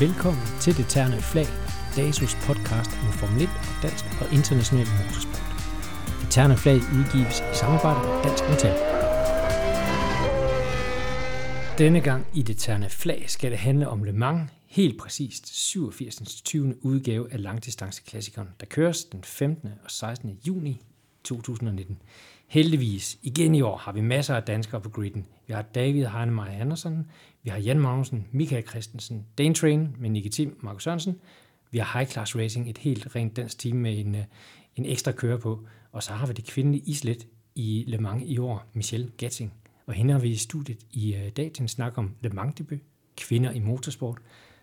Velkommen til Det Terne Flag, DASUS podcast om Formel 1 og dansk og international motorsport. Det Terne Flag udgives i samarbejde med Dansk Metal. Denne gang i Det Terne Flag skal det handle om Le Mans, helt præcist 87. 20. udgave af langdistanceklassikeren, der køres den 15. og 16. juni 2019. Heldigvis, igen i år, har vi masser af danskere på griden. Vi har David Heinemeier Andersen, vi har Jan Magnussen, Michael Christensen, Dane Train med Nicky Tim, Markus Sørensen. Vi har High Class Racing, et helt rent dansk team med en, øh, en ekstra kører på. Og så har vi det kvindelige islet i Le Mans i år, Michelle Gatting. Og hende har vi i studiet i øh, dag til en snak om Le Mans debut, kvinder i motorsport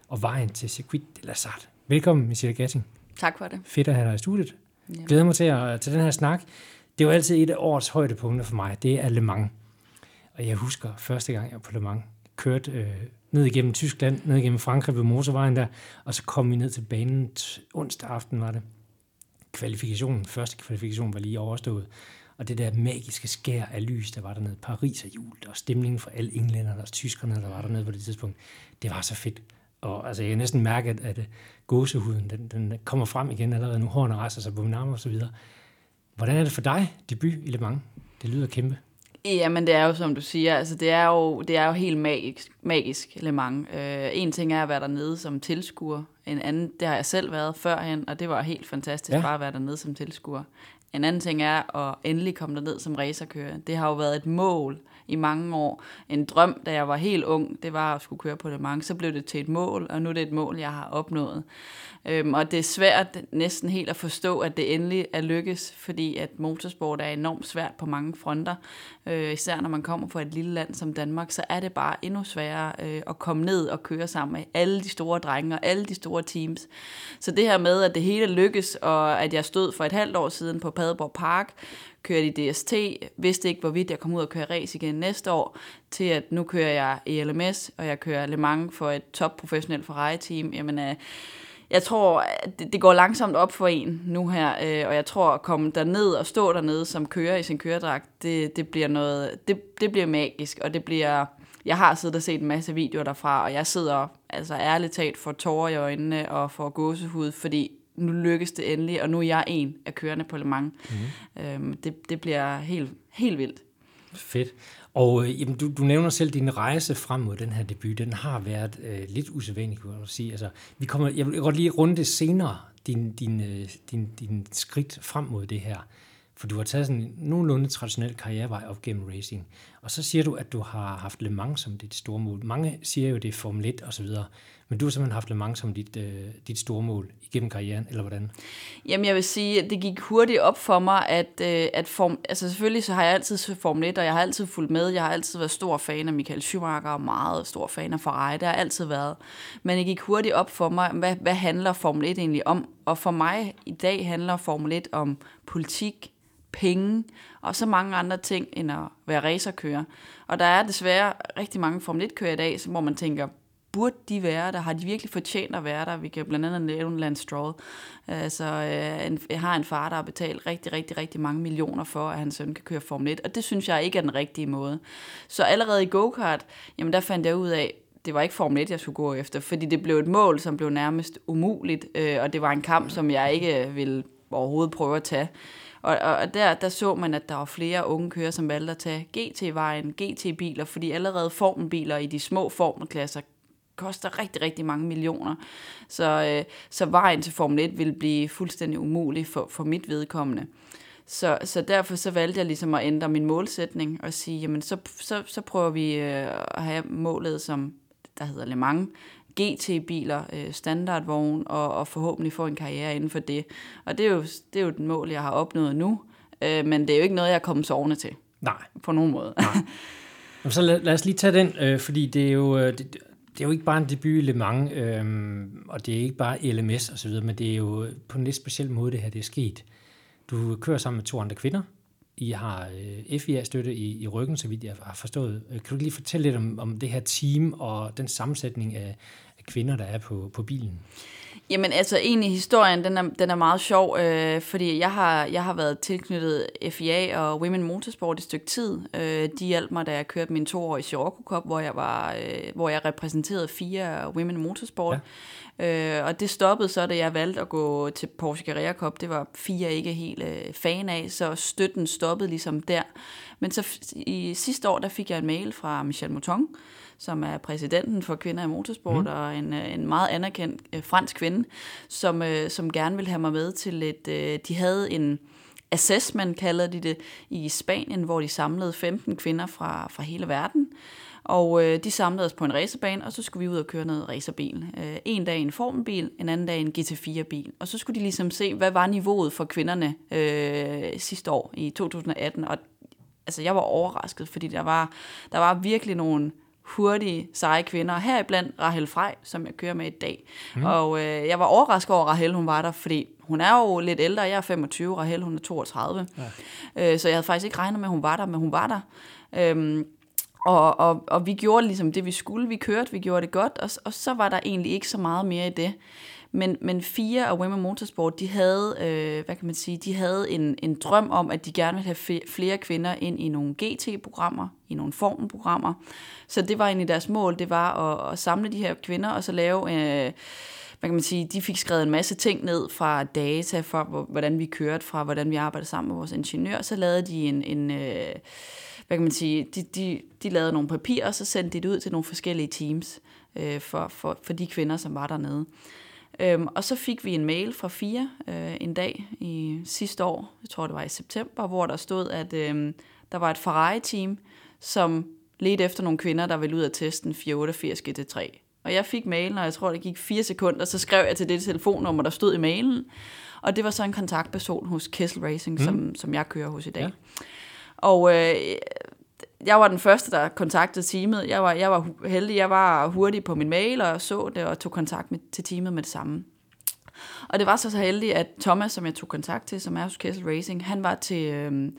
og vejen til Circuit de la Sarthe. Velkommen, Michelle Gatting. Tak for det. Fedt at have dig i studiet. Ja. Glæder mig til at til den her snak. Det er jo altid et af årets højdepunkter for mig. Det er Le Mans. Og jeg husker første gang, jeg på Le Mans kørte øh, ned igennem Tyskland, ned igennem Frankrig ved motorvejen der, og så kom vi ned til banen onsdag aften var det. Kvalifikationen, første kvalifikation var lige overstået. Og det der magiske skær af lys, der var dernede, Paris og jul, og stemningen for alle englænderne og tyskerne, der var dernede på det tidspunkt, det var så fedt. Og altså, jeg kan næsten mærke, at, at øh, gåsehuden, den, den kommer frem igen allerede nu, hårene rejser sig på min arm og så videre. Hvordan er det for dig, debut i Le Mans? Det lyder kæmpe. Jamen, det er jo, som du siger, altså, det, er jo, det er jo helt magisk, magisk Le Mans. Øh, en ting er at være dernede som tilskuer. En anden, det har jeg selv været førhen, og det var helt fantastisk ja. bare at være dernede som tilskuer. En anden ting er at endelig komme derned som racerkører. Det har jo været et mål i mange år. En drøm, da jeg var helt ung, det var at skulle køre på Le Mans. Så blev det til et mål, og nu er det et mål, jeg har opnået. Øhm, og det er svært næsten helt at forstå, at det endelig er lykkes, fordi at motorsport er enormt svært på mange fronter. Øh, især når man kommer fra et lille land som Danmark, så er det bare endnu sværere øh, at komme ned og køre sammen med alle de store drenge og alle de store teams. Så det her med, at det hele lykkes, og at jeg stod for et halvt år siden på Padborg Park, kørte i DST, vidste ikke, hvorvidt jeg kom ud og køre race igen næste år, til at nu kører jeg i LMS, og jeg kører Le Mans for et top professionelt Ferrari-team. Jamen, øh, jeg tror, det, det går langsomt op for en nu her, øh, og jeg tror, at komme derned og stå dernede som kører i sin køredragt, det, det bliver noget, det, det bliver magisk, og det bliver, jeg har siddet og set en masse videoer derfra, og jeg sidder altså ærligt talt for tårer i øjnene og for gåsehud, fordi nu lykkes det endelig, og nu er jeg en af kørende på Le Mans. Mm. Øhm, det, det bliver helt, helt vildt. Fedt. Og øh, jamen, du, du nævner selv, din rejse frem mod den her debut, den har været øh, lidt usædvanlig, kunne jeg sige. Altså, vi kommer, jeg vil godt lige runde det senere, din, din, øh, din, din skridt frem mod det her. For du har taget sådan en nogenlunde traditionel karrierevej op gennem racing. Og så siger du, at du har haft Le Mans som dit store mål. Mange siger jo, det er Formel 1 og så videre. Men du har simpelthen haft Le Mans som dit, øh, dit store mål igennem karrieren, eller hvordan? Jamen jeg vil sige, at det gik hurtigt op for mig, at, øh, at form, altså selvfølgelig så har jeg altid Formel 1, og jeg har altid fulgt med. Jeg har altid været stor fan af Michael Schumacher, og meget stor fan af Ferrari. Det har altid været. Men det gik hurtigt op for mig, hvad, hvad handler Formel 1 egentlig om? Og for mig i dag handler Formel 1 om politik, penge og så mange andre ting, end at være racerkører. Og der er desværre rigtig mange Formel 1-kører i dag, hvor man tænker, burde de være der? Har de virkelig fortjent at være der? Vi kan blandt andet nævne Lance Stroll. Altså, øh, en, jeg har en far, der har betalt rigtig, rigtig, rigtig mange millioner for, at hans søn kan køre Formel 1, og det synes jeg ikke er den rigtige måde. Så allerede i go-kart, jamen der fandt jeg ud af, det var ikke Formel 1, jeg skulle gå efter, fordi det blev et mål, som blev nærmest umuligt, øh, og det var en kamp, som jeg ikke ville overhovedet prøve at tage. Og, og der, der så man, at der var flere unge kører, som valgte at tage GT-vejen, GT-biler, fordi allerede formelbiler i de små formelklasser koster rigtig, rigtig mange millioner. Så, øh, så vejen til Formel 1 vil blive fuldstændig umulig for, for mit vedkommende. Så, så derfor så valgte jeg ligesom at ændre min målsætning og sige, jamen så, så, så prøver vi øh, at have målet som, der hedder Le Mans, GT-biler, øh, standardvogn, og, og forhåbentlig få en karriere inden for det. Og det er jo, det er jo et mål, jeg har opnået nu, øh, men det er jo ikke noget, jeg er kommet sovende til. Nej. På nogen måde. Nej. Så lad, lad os lige tage den, øh, fordi det er jo... Øh, det, det er jo ikke bare en debut i Le Mans, øhm, og det er ikke bare LMS og så videre, men det er jo på en lidt speciel måde, det her det er sket. Du kører sammen med to andre kvinder. I har øh, FIA-støtte i, i ryggen, så vidt jeg har forstået. Øh, kan du lige fortælle lidt om, om det her team og den sammensætning af, af kvinder, der er på, på bilen? Jamen altså egentlig historien, den er, den er meget sjov, øh, fordi jeg har, jeg har været tilknyttet FIA og Women Motorsport et stykke tid. Øh, de hjalp mig, da jeg kørte min toårige Shorko Cup, hvor jeg, var, øh, hvor jeg repræsenterede fire Women Motorsport. Ja. Øh, og det stoppede så, da jeg valgte at gå til Porsche Carrera Cup. Det var fire ikke helt øh, fan af, så støtten stoppede ligesom der. Men så i sidste år, der fik jeg en mail fra Michel Mouton, som er præsidenten for Kvinder i Motorsport, mm. og en, øh, en meget anerkendt øh, fransk kvinde, som, øh, som gerne vil have mig med til et... Øh, de havde en assessment, kalder de det, i Spanien, hvor de samlede 15 kvinder fra, fra hele verden. Og øh, de samlede os på en racerbane, og så skulle vi ud og køre noget racerbil. Øh, en dag en formelbil, en anden dag en GT4-bil. Og så skulle de ligesom se, hvad var niveauet for kvinderne øh, sidste år i 2018. Og altså, jeg var overrasket, fordi der var, der var virkelig nogle hurtige, seje kvinder. Heriblandt Rahel Frej, som jeg kører med i dag. Mm. Og øh, jeg var overrasket over, at Rahel hun var der, fordi hun er jo lidt ældre. Jeg er 25, Rahel hun er 32. Ja. Øh, så jeg havde faktisk ikke regnet med, at hun var der, men hun var der. Øhm, og, og, og vi gjorde ligesom det, vi skulle. Vi kørte, vi gjorde det godt, og, og så var der egentlig ikke så meget mere i det. Men, men FIA og Women Motorsport, de havde, øh, hvad kan man sige, de havde en, en drøm om, at de gerne ville have flere kvinder ind i nogle GT-programmer, i nogle formprogrammer. Så det var egentlig deres mål, det var at, at samle de her kvinder, og så lave... Øh, hvad kan man sige, de fik skrevet en masse ting ned fra data, fra hvordan vi kørte, fra hvordan vi arbejdede sammen med vores ingeniør, så lavede de en, en øh, hvad kan man sige, de, de, de lavede nogle papirer, og så sendte de det ud til nogle forskellige teams øh, for, for, for de kvinder, som var dernede. Øhm, og så fik vi en mail fra FIA øh, en dag i sidste år, jeg tror det var i september, hvor der stod, at øh, der var et Ferrari-team, som ledte efter nogle kvinder, der ville ud af testen 488 GT3. Og jeg fik mailen, og jeg tror, det gik fire sekunder, så skrev jeg til det telefonnummer, der stod i mailen. Og det var så en kontaktperson hos Kessel Racing, mm. som, som jeg kører hos i dag. Ja. Og øh, jeg var den første, der kontaktede teamet. Jeg var, jeg var heldig, jeg var hurtig på min mail og så det og tog kontakt med, til teamet med det samme. Og det var så så heldigt, at Thomas, som jeg tog kontakt til, som er hos Kessel Racing, han var til, øh,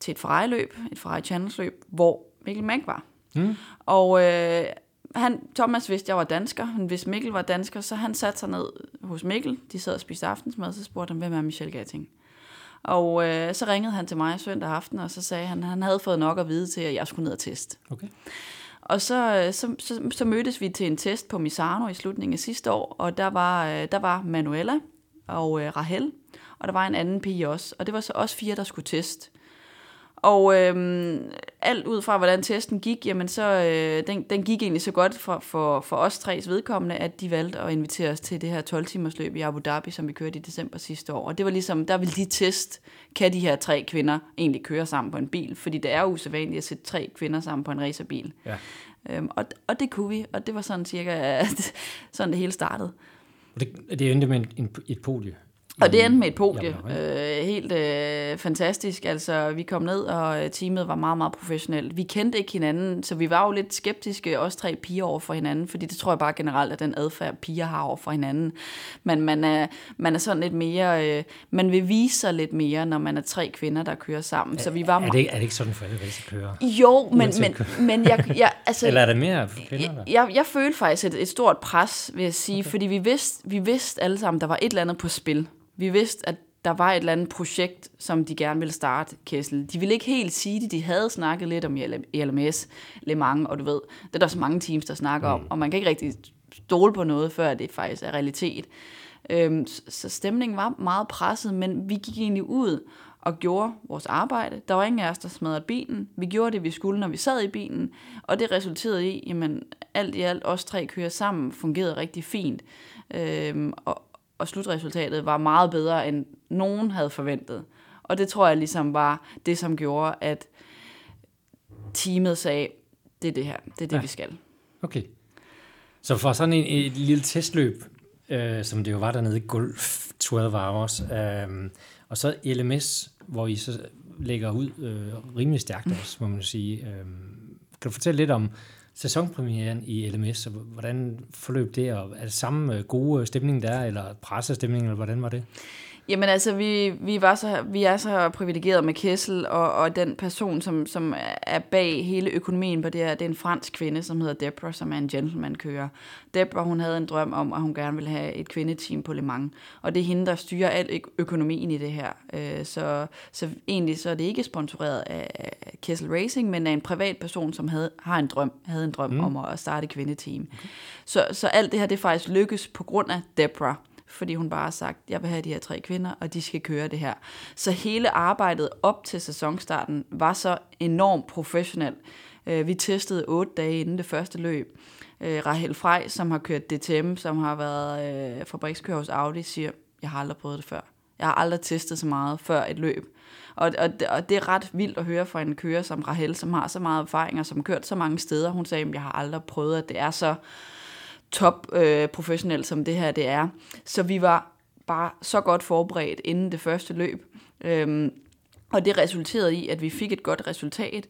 til et Ferrari-løb, et Ferrari Channels-løb, hvor Mikkel Mank var. Mm. Og øh, han, Thomas vidste, at jeg var dansker. Han vidste, Mikkel var dansker, så han satte sig ned hos Mikkel. De sad og spiste aftensmad, så spurgte han, hvem er Michel Gatting? Og øh, så ringede han til mig søndag aften, og så sagde han, at han havde fået nok at vide til, at jeg skulle ned og teste. Okay. Og så, øh, så, så, så mødtes vi til en test på Misano i slutningen af sidste år, og der var, øh, der var Manuela og øh, Rahel, og der var en anden pige også, og det var så også fire, der skulle teste. Og øhm, alt ud fra, hvordan testen gik, jamen så, øh, den, den gik egentlig så godt for, for, for os tres vedkommende, at de valgte at invitere os til det her 12-timers løb i Abu Dhabi, som vi kørte i december sidste år. Og det var ligesom, der ville de test, kan de her tre kvinder egentlig køre sammen på en bil? Fordi det er usædvanligt at sætte tre kvinder sammen på en racerbil. Ja. Øhm, og, og det kunne vi, og det var sådan cirka, sådan det hele startede. Det, det endte med en, et podie og det endte med et podie. Øh, helt øh, fantastisk. Altså, vi kom ned, og teamet var meget, meget professionelt. Vi kendte ikke hinanden, så vi var jo lidt skeptiske, også tre piger over for hinanden, fordi det tror jeg bare generelt, at den adfærd, piger har over for hinanden. Men man er, man er sådan lidt mere... Øh, man vil vise sig lidt mere, når man er tre kvinder, der kører sammen. Så vi var er, det, er det ikke sådan for alle kører? Jo, men, men, men jeg, jeg, altså, Eller er det mere for kvinder? Jeg, jeg, jeg følte faktisk et, et stort pres, vil jeg sige, okay. fordi vi vidste, vi vidste alle sammen, der var et eller andet på spil. Vi vidste, at der var et eller andet projekt, som de gerne ville starte, Kessel. De ville ikke helt sige det. De havde snakket lidt om LMS, Le Mans, og du ved, det er der så mange teams, der snakker mm. om, og man kan ikke rigtig stole på noget, før det faktisk er realitet. Øhm, så stemningen var meget presset, men vi gik egentlig ud og gjorde vores arbejde. Der var ingen af os, der smadrede bilen. Vi gjorde det, vi skulle, når vi sad i bilen, og det resulterede i, jamen alt i alt, os tre kører sammen, fungerede rigtig fint. Øhm, og, og slutresultatet var meget bedre, end nogen havde forventet. Og det tror jeg ligesom var det, som gjorde, at teamet sagde, det er det her, det er det, ja. vi skal. Okay. Så for sådan en, et lille testløb, øh, som det jo var dernede i Golf 12 Hours, øh, og så LMS, hvor I så lægger ud øh, rimelig stærkt også, må man sige. Øh, kan du fortælle lidt om, sæsonpremieren i LMS, og hvordan forløb det, og er det samme øh, gode stemning der, eller pressestemning, eller hvordan var det? Jamen altså, vi, vi, var så, vi er så privilegeret med Kessel, og, og den person, som, som er bag hele økonomien på det her, det er en fransk kvinde, som hedder Debra, som er en gentleman-kører. Debra, hun havde en drøm om, at hun gerne ville have et kvindeteam på Le Mans, og det er hende, der styrer al økonomien i det her. Øh, så, så egentlig så er det ikke sponsoreret af Kessel Racing, men af en privat person, som havde, har en drøm, havde en drøm mm. om at starte et kvindeteam. Okay. Så, så alt det her, det faktisk lykkes på grund af Debra fordi hun bare har sagt, jeg vil have de her tre kvinder, og de skal køre det her. Så hele arbejdet op til sæsonstarten var så enormt professionelt. Øh, vi testede otte dage inden det første løb. Øh, Rahel Frej, som har kørt DTM, som har været øh, fabrikskører hos Audi, siger, jeg har aldrig prøvet det før. Jeg har aldrig testet så meget før et løb. Og, og, og det er ret vildt at høre fra en kører som Rahel, som har så meget erfaring og som har kørt så mange steder. Hun sagde, at jeg har aldrig prøvet, at det er så top øh, professionelt, som det her det er. Så vi var bare så godt forberedt inden det første løb. Øhm, og det resulterede i, at vi fik et godt resultat.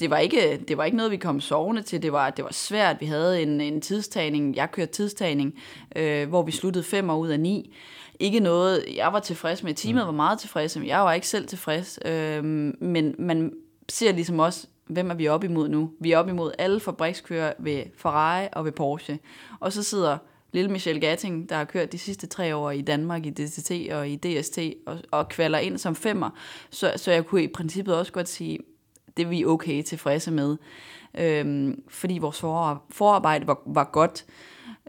Det var ikke, det var ikke noget, vi kom sovende til. Det var, det var svært. Vi havde en, en tidstagning. Jeg kørte tidstagning, øh, hvor vi sluttede fem år ud af ni. Ikke noget, jeg var tilfreds med. Teamet mm. var meget tilfreds, men jeg var ikke selv tilfreds. Øh, men man ser ligesom også, hvem er vi op imod nu? Vi er op imod alle fabrikskører ved Ferrari og ved Porsche. Og så sidder lille Michel Gatting, der har kørt de sidste tre år i Danmark i DTT og i DST, og, og kvalder ind som femmer. Så, så jeg kunne i princippet også godt sige, det er vi okay tilfredse med. Øhm, fordi vores forarbejde var, var godt.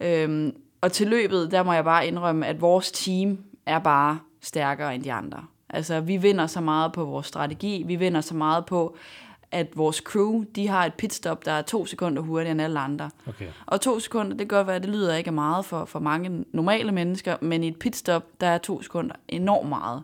Øhm, og til løbet, der må jeg bare indrømme, at vores team er bare stærkere end de andre. Altså, vi vinder så meget på vores strategi, vi vinder så meget på, at vores crew, de har et pitstop, der er to sekunder hurtigere end alle andre. Okay. Og to sekunder, det kan godt være, det lyder ikke meget for, for mange normale mennesker, men i et pitstop, der er to sekunder enormt meget.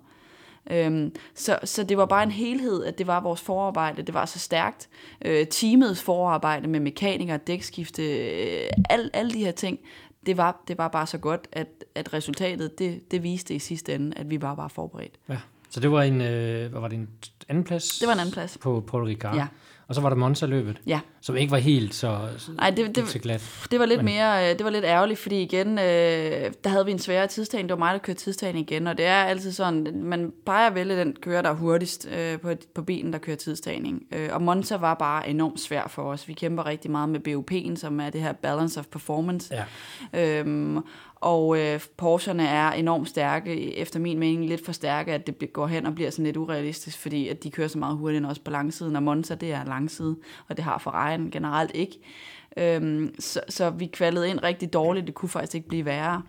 Øhm, så, så det var bare en helhed, at det var vores forarbejde, det var så stærkt. Øh, teamets forarbejde med mekanikere, dækskifte, øh, alle, alle de her ting, det var, det var bare så godt, at, at resultatet, det, det viste i sidste ende, at vi bare var forberedt. Ja. Så det var en, øh, hvad var det, en anden plads? Det var en anden plads. På Paul Ricard. Ja. Og så var der Monza-løbet, ja. som ikke var helt så, Nej, det, det, så glat. Det var lidt Men... mere, øh, det var lidt ærgerligt, fordi igen, øh, der havde vi en sværere tidstagning. Det var mig, der kørte tidstagning igen, og det er altid sådan, man plejer at vælge den kører, der er hurtigst øh, på, på bilen, der kører tidstagning. Øh, og Monza var bare enormt svær for os. Vi kæmper rigtig meget med BOP'en, som er det her Balance of Performance. Ja. Øhm, og øh, Porsche'erne er enormt stærke, efter min mening lidt for stærke, at det går hen og bliver sådan lidt urealistisk, fordi at de kører så meget hurtigt også på langsiden, og Monza det er langside, og det har Ferrari'en generelt ikke. Øhm, så, så vi kvalede ind rigtig dårligt, det kunne faktisk ikke blive værre.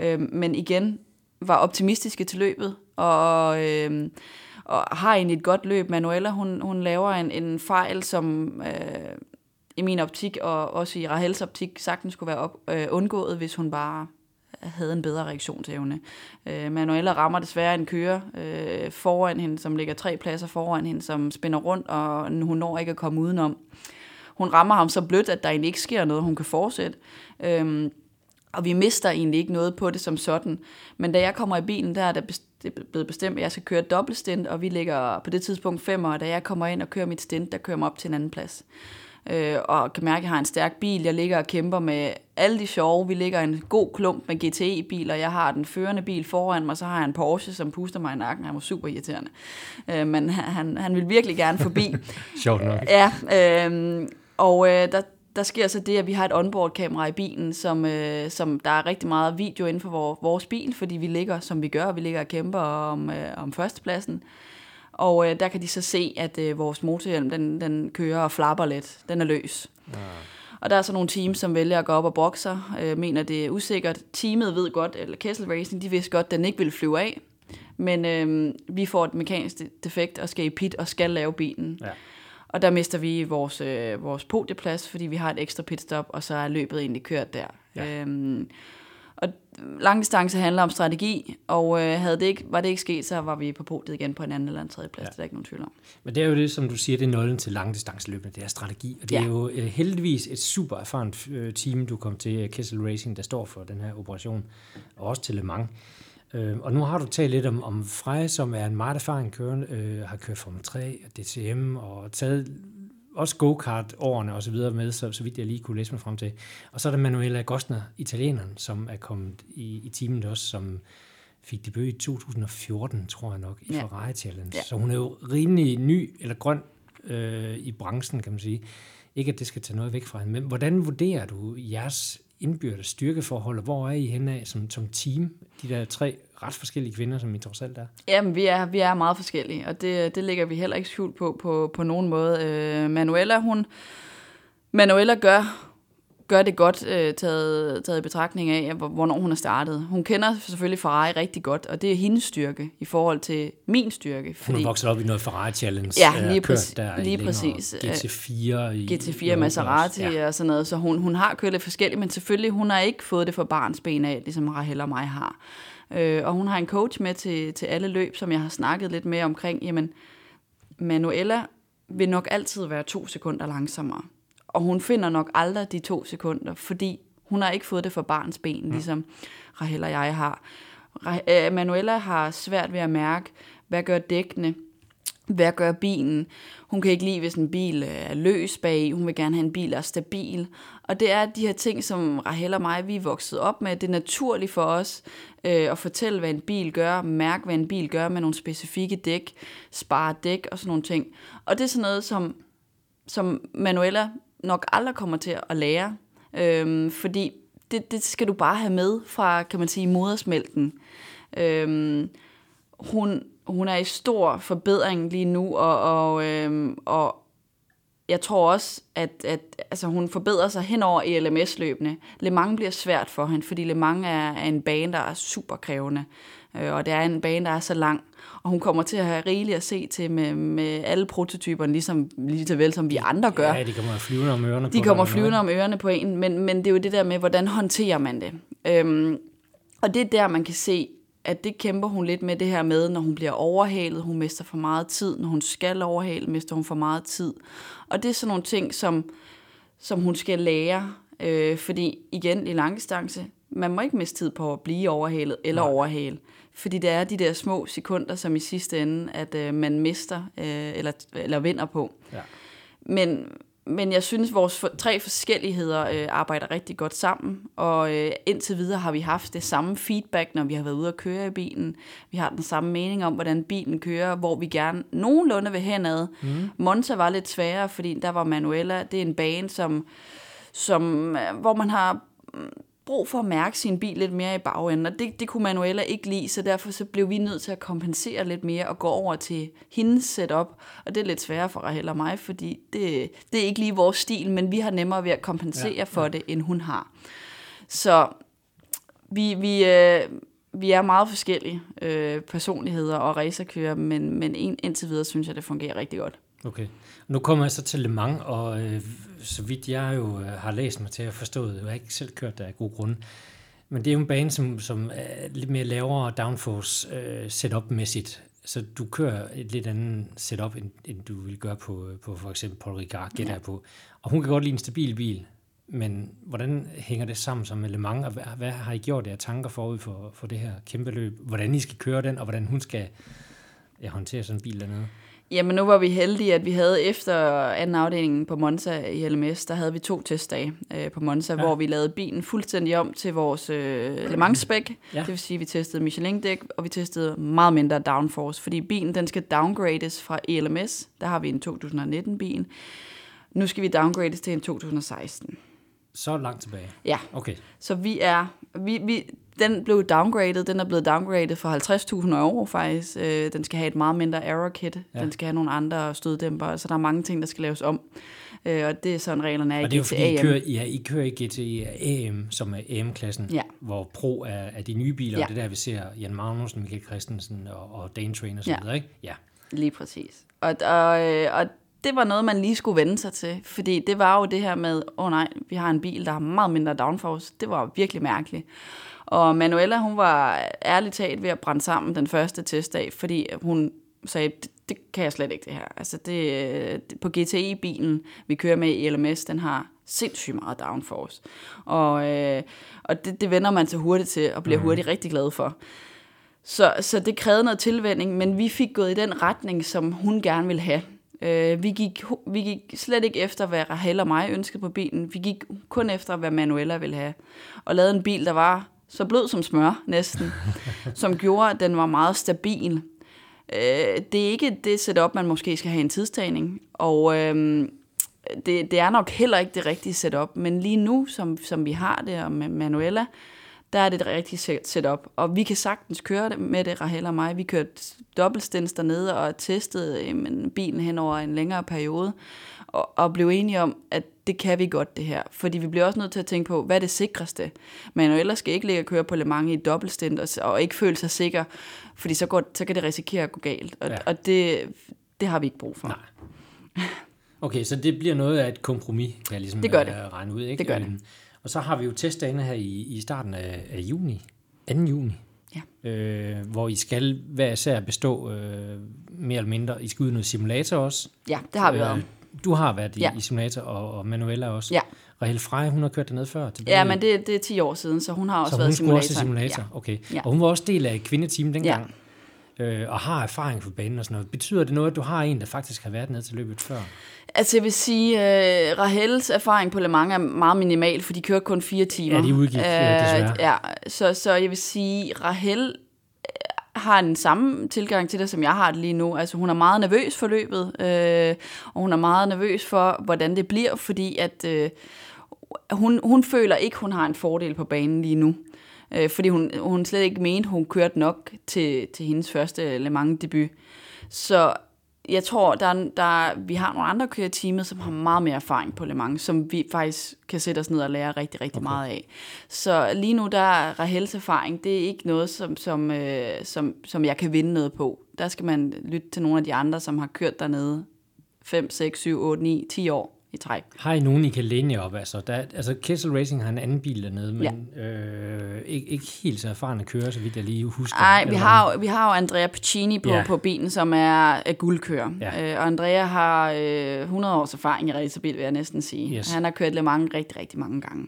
Øhm, men igen, var optimistiske til løbet, og, øhm, og har egentlig et godt løb. Manuela, hun, hun laver en, en fejl, som øh, i min optik, og også i Rahels optik, sagtens skulle være op, øh, undgået, hvis hun bare havde en bedre reaktionsevne. Øh, Manuela rammer desværre en kører øh, foran hende, som ligger tre pladser foran hende, som spænder rundt, og hun når ikke at komme udenom. Hun rammer ham så blødt, at der egentlig ikke sker noget, hun kan fortsætte. Øh, og vi mister egentlig ikke noget på det som sådan. Men da jeg kommer i bilen, der er det blevet bestemt, at jeg skal køre dobbeltstint, og vi ligger på det tidspunkt fem og da jeg kommer ind og kører mit stint, der kører mig op til en anden plads øh, og kan mærke, at jeg har en stærk bil. Jeg ligger og kæmper med alle de sjove. Vi ligger en god klump med GTE-biler. Jeg har den førende bil foran mig, så har jeg en Porsche, som puster mig i nakken. Han var super irriterende. Øh, men han, han vil virkelig gerne forbi. Sjovt nok. Ja, øh, og øh, der, der sker så det, at vi har et onboard-kamera i bilen, som, øh, som der er rigtig meget video inden for vores, vores bil, fordi vi ligger, som vi gør, vi ligger og kæmper om, øh, om førstepladsen. Og øh, der kan de så se, at øh, vores motorhjelm, den, den kører og flapper lidt. Den er løs. Ja. Og der er så nogle teams, som vælger at gå op og bokser, øh, mener det er usikkert. Teamet ved godt, eller Kessel Racing, de vidste godt, at den ikke ville flyve af. Men øh, vi får et mekanisk defekt og skal i pit og skal lave bilen. Ja. Og der mister vi vores, øh, vores podieplads, fordi vi har et ekstra pitstop, og så er løbet egentlig kørt der. Ja. Øhm, og langdistance handler om strategi, og øh, havde det ikke, var det ikke sket, så var vi på podiet igen på en anden eller en tredje plads. Ja. Det er der ikke nogen tvivl om. Men det er jo det, som du siger, det er nøglen til langdistanceløbene, det er strategi. Og det ja. er jo øh, heldigvis et super erfarent øh, team, du kom til, Kessel Racing, der står for den her operation, og også til Le Mans. Øh, og nu har du talt lidt om, om Freja, som er en meget erfaren kører, øh, har kørt Formel 3 og DTM og taget også go-kart-årene og så videre med, så, så vidt jeg lige kunne læse mig frem til. Og så er der Manuela Gostner, italieneren, som er kommet i, i teamet også, som fik debut i 2014, tror jeg nok, i Ja. Ferrari Challenge. Ja. Så hun er jo rimelig ny, eller grøn øh, i branchen, kan man sige. Ikke, at det skal tage noget væk fra hende, men hvordan vurderer du jeres indbyrdes styrkeforhold, og hvor er I henne af som, som team, de der tre ret forskellige kvinder, som I trods alt er? Jamen, vi er, vi er meget forskellige, og det, det lægger vi heller ikke skjult på på, på nogen måde. Øh, Manuela, hun... Manuela gør, gør det godt, øh, taget, taget i betragtning af, hvor- hvornår hun er startet. Hun kender selvfølgelig Ferrari rigtig godt, og det er hendes styrke i forhold til min styrke. Hun er vokset op i noget Ferrari Challenge. Ja, øh, lige præcis- der lige præcis. GT4 i GT4 Europa Maserati ja. og sådan noget, så hun, hun har kørt lidt forskelligt, men selvfølgelig, hun har ikke fået det fra barns ben af, ligesom Rahel og mig har. Øh, og hun har en coach med til, til alle løb, som jeg har snakket lidt med omkring, jamen, Manuela vil nok altid være to sekunder langsommere. Og hun finder nok aldrig de to sekunder, fordi hun har ikke fået det fra barns ben, mm. ligesom Rahel og jeg har. Øh, Manuela har svært ved at mærke, hvad gør dækkene, hvad gør bilen? Hun kan ikke lide, hvis en bil øh, er løs bag. Hun vil gerne have en bil, der er stabil. Og det er de her ting, som Rahel og mig, vi er vokset op med. Det er naturligt for os øh, at fortælle, hvad en bil gør, mærke, hvad en bil gør med nogle specifikke dæk, spare dæk og sådan nogle ting. Og det er sådan noget, som, som Manuela nok aldrig kommer til at lære. øh, fordi det, det skal du bare have med fra, kan man sige, modersmælken. Øh, hun, hun er i stor forbedring lige nu, og, og, øh, og jeg tror også, at, at altså, hun forbedrer sig hen over i LMS-løbene. Le Mans bliver svært for hende, fordi Le Mans er, er en bane, der er super krævende, øh, og det er en bane, der er så lang, og hun kommer til at have rigeligt at se til med, med alle prototyperne, ligesom lige så vel som vi andre gør. Ja, de kommer flyvende om ørerne på De kommer flyvende om ørerne på en, men, men det er jo det der med, hvordan håndterer man det. Øhm, og det er der, man kan se, at det kæmper hun lidt med det her med, når hun bliver overhalet, hun mister for meget tid, når hun skal overhale, mister hun for meget tid. Og det er sådan nogle ting, som, som hun skal lære, øh, fordi igen i langdistance, man må ikke miste tid på at blive overhalet eller Nej. overhale. Fordi det er de der små sekunder, som i sidste ende, at øh, man mister øh, eller, eller vinder på. Ja. Men, men jeg synes, vores tre forskelligheder øh, arbejder rigtig godt sammen, og øh, indtil videre har vi haft det samme feedback, når vi har været ude at køre i bilen. Vi har den samme mening om, hvordan bilen kører, hvor vi gerne nogenlunde vil henad. Mm. Monza var lidt sværere, fordi der var Manuela. Det er en bane, som, som, øh, hvor man har mm, brug for at mærke sin bil lidt mere i bagenden, og det, det kunne Manuela ikke lide, så derfor så blev vi nødt til at kompensere lidt mere og gå over til hendes setup, og det er lidt sværere for Rahel og mig, fordi det, det er ikke lige vores stil, men vi har nemmere ved at kompensere ja, Ja, for det, end hun har. Så vi, vi, øh, vi er meget forskellige øh, personligheder og racerkører, men, men en, indtil videre synes jeg, det fungerer rigtig godt. Okay. Nu kommer jeg så til Le Mans, og øh, så vidt jeg jo øh, har læst mig til at forstå det, jeg har ikke selv kørt der af gode grunde, men det er jo en bane, som, som er lidt mere lavere downforce øh, setup-mæssigt. Så du kører et lidt andet setup, end, end du ville gøre på, på for eksempel Paul Ricard, gætter Ja. jeg på. Og hun kan godt lide en stabil bil, men hvordan hænger det sammen som Le Mans, og hvad, hvad har I gjort jer tanker forud for, for det her kæmpe løb? Hvordan I skal køre den, og hvordan hun skal ja, håndtere sådan en bil dernede? Jamen nu var vi heldige, at vi havde efter anden afdelingen på Monza i LMS, der havde vi to testdage øh, på Monza, ja. Hvor vi lavede bilen fuldstændig om til vores øh, Le Mans. Ja. Det vil sige, at vi testede Michelin-dæk, og vi testede meget mindre downforce, fordi bilen den skal downgrades fra ELMS. Der har vi en 2019-bil. Nu skal vi downgrades til en 2016. Så langt tilbage. Ja, Okay. så vi er... Vi, vi, den blev downgraded. Den er blevet downgraded for 50.000 euro faktisk. Øh, den skal have et meget mindre error kit. Ja. Den skal have nogle andre støddæmper. Så der er mange ting, der skal laves om. Øh, og det er sådan, reglerne er Og det er i jo fordi, I GTA. kører, ja, I kører i GTI AM, som er AM-klassen, Ja. hvor Pro er, er de nye biler, Ja. og det er der, vi ser Jan Magnussen, Michael Christensen og, og Dane Train og så Ja. videre, ikke? Ja. Lige præcis. Og, og, øh, og det var noget, man lige skulle vende sig til. Fordi det var jo det her med, åh oh nej, vi har en bil, der har meget mindre downforce. Det var virkelig mærkeligt. Og Manuela, hun var ærligt talt ved at brænde sammen den første testdag, fordi hun sagde, det, kan jeg slet ikke det her. Altså det, det- på GTI-bilen, vi kører med i LMS, den har sindssygt meget downforce. Og, øh, og det, det vender man sig hurtigt til, og bliver hurtigt rigtig glad for. Så, så det krævede noget tilvænding, men vi fik gået i den retning, som hun gerne ville have. Øh, vi, gik, vi gik slet ikke efter, hvad Rahel og mig ønskede på bilen. Vi gik kun efter, hvad Manuela ville have. Og lavede en bil, der var så blød som smør næsten, som gjorde, at den var meget stabil. Øh, det er ikke det setup, man måske skal have en tidstagning, og øh, det, det er nok heller ikke det rigtige setup, men lige nu, som, som vi har det, og med Manuela, der er det det rigtige setup. Og vi kan sagtens køre det med det, Rahel og mig. Vi kørte dobbeltstens dernede og testede øh, bilen hen over en længere periode, og, og blev enige om, at det kan vi godt det her. Fordi vi bliver også nødt til at tænke på, hvad er det sikreste? Manuela skal ikke ligge og køre på Le Mans i dobbeltstint og, og ikke føle sig sikker, fordi så, går, så kan det risikere at gå galt. Og, ja. og det, det har vi ikke brug for. Nej. Okay, så det bliver noget af et kompromis, kan jeg ligesom det gør det. Øh, regne ud. Ikke? Det gør det. Og så har vi jo testdagene her i, i starten af, af juni, 2. juni, ja. øh, hvor I skal hver især bestå øh, mere eller mindre. I skal ud noget simulator også. Ja, det har vi været. Øh, du har været i, ja. i simulator, og, og Manuela også. Ja. Rahel Frey, hun har kørt dernede før. Tilbage. Ja, men det, det er 10 år siden, så hun har også så været simulator. Så hun også simulator, ja. okay. Ja. Og hun var også del af kvindeteamet dengang. Ja øh, og har erfaring på banen og sådan noget. Betyder det noget, at du har en, der faktisk har været ned til løbet før? Altså jeg vil sige, uh, Rahels erfaring på Le Mans er meget minimal, for de kører kun fire timer. Ja, de udgik uh, desværre. Ja, så, så jeg vil sige, Rahel har den samme tilgang til det, som jeg har det lige nu. Altså hun er meget nervøs for løbet, øh, og hun er meget nervøs for, hvordan det bliver, fordi at øh, hun, hun føler ikke, hun har en fordel på banen lige nu. Øh, fordi hun, hun slet ikke mente, hun kørte nok til, til hendes første Le Mans debut. Så jeg tror, der, der, vi har nogle andre kører teamet, som har meget mere erfaring på Le Mans, som vi faktisk kan sætte os ned og lære rigtig, rigtig okay. meget af. Så lige nu, der er Rahels erfaring, det er ikke noget, som, som, øh, som, som jeg kan vinde noget på. Der skal man lytte til nogle af de andre, som har kørt dernede 5, 6, 7, 8, 9, 10 år i træk. Har I nogen, I kan læne jer op? Altså, der, altså Kessel Racing har en anden bil dernede, men ja. øh, ikke, ikke helt så erfarne kører, så vidt jeg lige husker. Nej, vi har, jo, vi har jo Andrea Piccini på, ja. på bilen, som er, er guldkører. Ja. Øh, og Andrea har øh, 100 års erfaring i racerbil, vil jeg næsten sige. Yes. Han har kørt Le Mans rigtig, rigtig mange gange.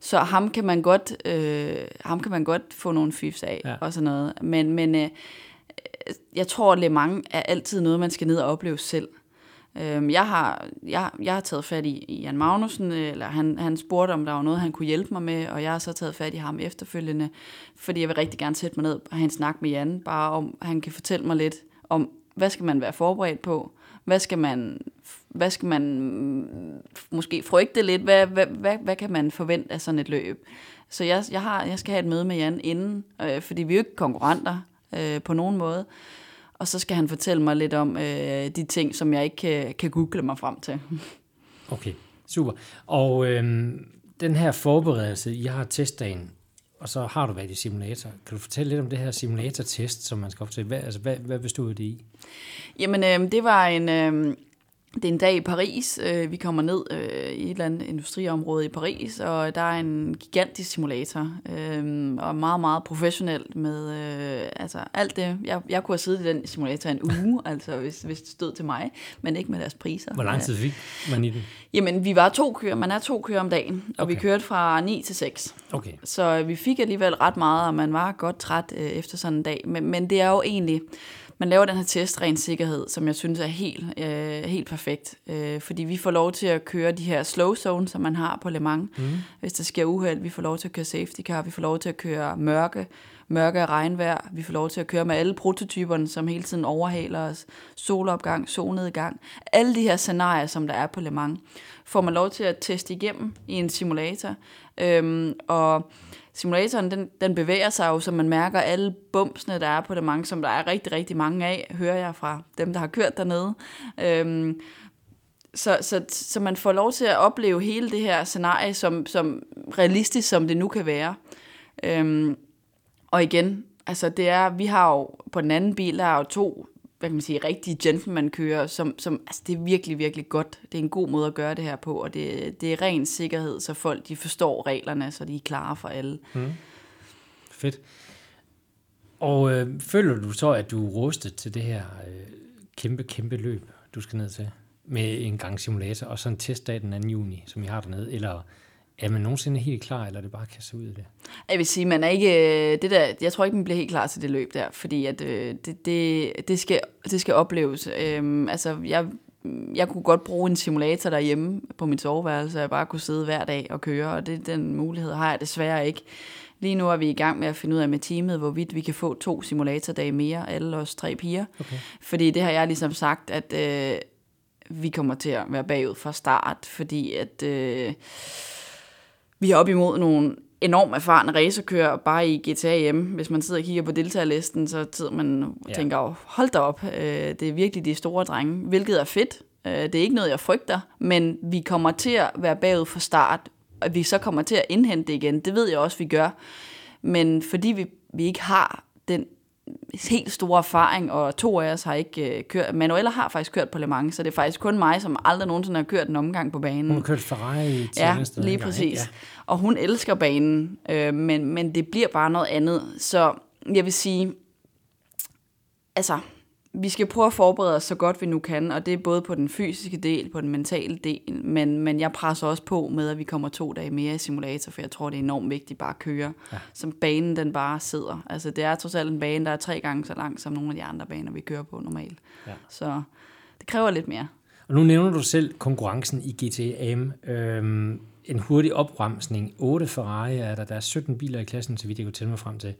Så ham kan man godt, øh, ham kan man godt få nogle fifs af ja. og sådan noget. Men, men øh, jeg tror, at Le Mans er altid noget, man skal ned og opleve selv. Øhm, jeg, har, jeg, jeg har taget fat i, i Jan Magnussen, øh, eller han, han spurgte, om der var noget, han kunne hjælpe mig med, og jeg har så taget fat i ham efterfølgende, fordi jeg vil rigtig gerne sætte mig ned og have en snak med Jan, bare om, han kan fortælle mig lidt om, hvad skal man være forberedt på, hvad skal man, hvad skal man mm, måske frygte lidt, hvad, hvad, hvad, hvad kan man forvente af sådan et løb. Så jeg, jeg, har, jeg skal have et møde med Jan inden, øh, fordi vi er jo ikke konkurrenter øh, på nogen måde. Og så skal han fortælle mig lidt om øh, de ting, som jeg ikke kan, kan google mig frem til. Okay, super. Og øh, den her forberedelse, I har testdagen, og så har du været i simulator. Kan du fortælle lidt om det her simulator-test, som man skal op til? Hvad, altså, hvad, hvad bestod det i? Jamen, øh, det var en... Øh, det er en dag i Paris. Øh, vi kommer ned øh, i et eller andet industriområde i Paris, og der er en gigantisk simulator, øh, og meget, meget professionelt med altså alt det. Jeg, jeg kunne have siddet i den simulator en uge, altså hvis, hvis det stod til mig, men ikke med deres priser. Hvor lang tid fik man i den? Jamen, vi var to kører. Man er to kører om dagen, og okay. vi kørte fra 9 til 6. Okay. Så vi fik alligevel ret meget, og man var godt træt efter sådan en dag. Men, men det er jo egentlig man laver den her test ren sikkerhed, som jeg synes er helt, øh, helt perfekt. Øh, fordi vi får lov til at køre de her slow zone, som man har på Le Mans. Mm. Hvis der sker uheld, vi får lov til at køre safety car, vi får lov til at køre mørke, mørke og regnvejr. Vi får lov til at køre med alle prototyperne, som hele tiden overhaler os. Solopgang, solnedgang. Alle de her scenarier, som der er på Le Mans, får man lov til at teste igennem i en simulator. Øhm, og simulatoren, den, den bevæger sig jo, så man mærker alle bumsene, der er på Le Mans, som der er rigtig, rigtig mange af, hører jeg fra dem, der har kørt dernede. Øhm, så, så, så man får lov til at opleve hele det her scenarie, som, som realistisk som det nu kan være. Øhm, og igen, altså det er, vi har jo på den anden bil, der er jo to hvad kan man sige, rigtige gentleman-kører, som, som altså det er virkelig, virkelig godt. Det er en god måde at gøre det her på, og det, det er ren sikkerhed, så folk de forstår reglerne, så de er klare for alle. Mm. Fedt. Og øh, føler du så, at du er rustet til det her øh, kæmpe, kæmpe løb, du skal ned til, med en gang simulator, og så en testdag den 2. juni, som I har dernede, eller er man nogensinde helt klar, eller er det bare kan se ud af det? Jeg vil sige, man er ikke, det der, jeg tror ikke, man bliver helt klar til det løb der, fordi at, øh, det, det, det, skal, det skal opleves. Øhm, altså, jeg, jeg kunne godt bruge en simulator derhjemme på mit soveværelse, så jeg bare kunne sidde hver dag og køre, og det, den mulighed har jeg desværre ikke. Lige nu er vi i gang med at finde ud af med teamet, hvorvidt vi kan få to simulatordage mere, alle os tre piger. Okay. Fordi det har jeg ligesom sagt, at øh, vi kommer til at være bagud fra start, fordi at øh, vi er op imod nogle enormt erfarne racerkører bare i GTA hjemme. Hvis man sidder og kigger på deltagerlisten, så sidder man og ja. tænker, hold da op, øh, det er virkelig de store drenge, hvilket er fedt. Øh, det er ikke noget, jeg frygter, men vi kommer til at være bagud fra start, og vi så kommer til at indhente det igen. Det ved jeg også, vi gør. Men fordi vi, vi ikke har den helt store erfaring, og to af os har ikke øh, kørt. Manuela har faktisk kørt på Le Mans, så det er faktisk kun mig, som aldrig nogensinde har kørt en omgang på banen. Hun har kørt Ferrari til Ja, lige præcis. Ja. Og hun elsker banen, øh, men, men det bliver bare noget andet. Så jeg vil sige, altså, vi skal prøve at forberede os så godt vi nu kan, og det er både på den fysiske del, på den mentale del, men, men jeg presser også på med, at vi kommer to dage mere i simulator, for jeg tror, det er enormt vigtigt bare at køre, ja. som banen den bare sidder. Altså det er trods alt en bane, der er tre gange så lang som nogle af de andre baner, vi kører på normalt. Ja. Så det kræver lidt mere. Og nu nævner du selv konkurrencen i GTAM. Øhm, en hurtig opremsning. 8 Ferrari er der. Der er 17 biler i klassen, så vidt jeg kunne tælle mig frem til.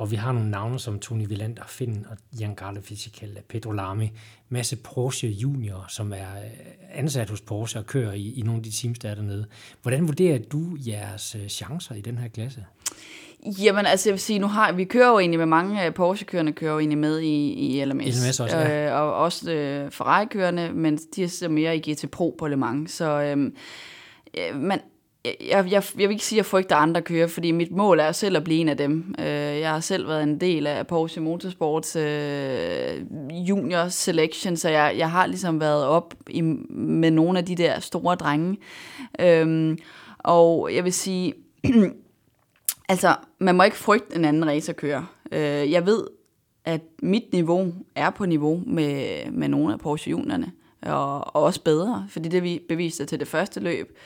Og vi har nogle navne som Tony Villander, Finn og Giancarlo Fisichella, Pedro Lamy, masse Porsche Junior, som er øh, ansat hos Porsche og kører i, i nogle af de teams, der er dernede. Hvordan vurderer du jeres øh, chancer i den her klasse? Jamen, altså jeg vil sige, nu har vi kører jo egentlig med mange uh, Porsche-kørende kører jo egentlig med i, i LMS. LMS også, ja. øh, og også uh, Ferrari-kørende, men de er så mere i GT Pro på Le Mans. Så øhm, øh, man, jeg, jeg, jeg vil ikke sige, at jeg frygter andre kører, fordi mit mål er selv at blive en af dem. Øh, jeg har selv været en del af Porsche Motorsports øh, junior selection, så jeg, jeg har ligesom været op i, med nogle af de der store drenge. Øhm, og jeg vil sige, altså, man må ikke frygte en anden racerkører. Øh, jeg ved, at mit niveau er på niveau med, med nogle af Porsche juniorerne, og, og også bedre, fordi det vi beviste til det første løb.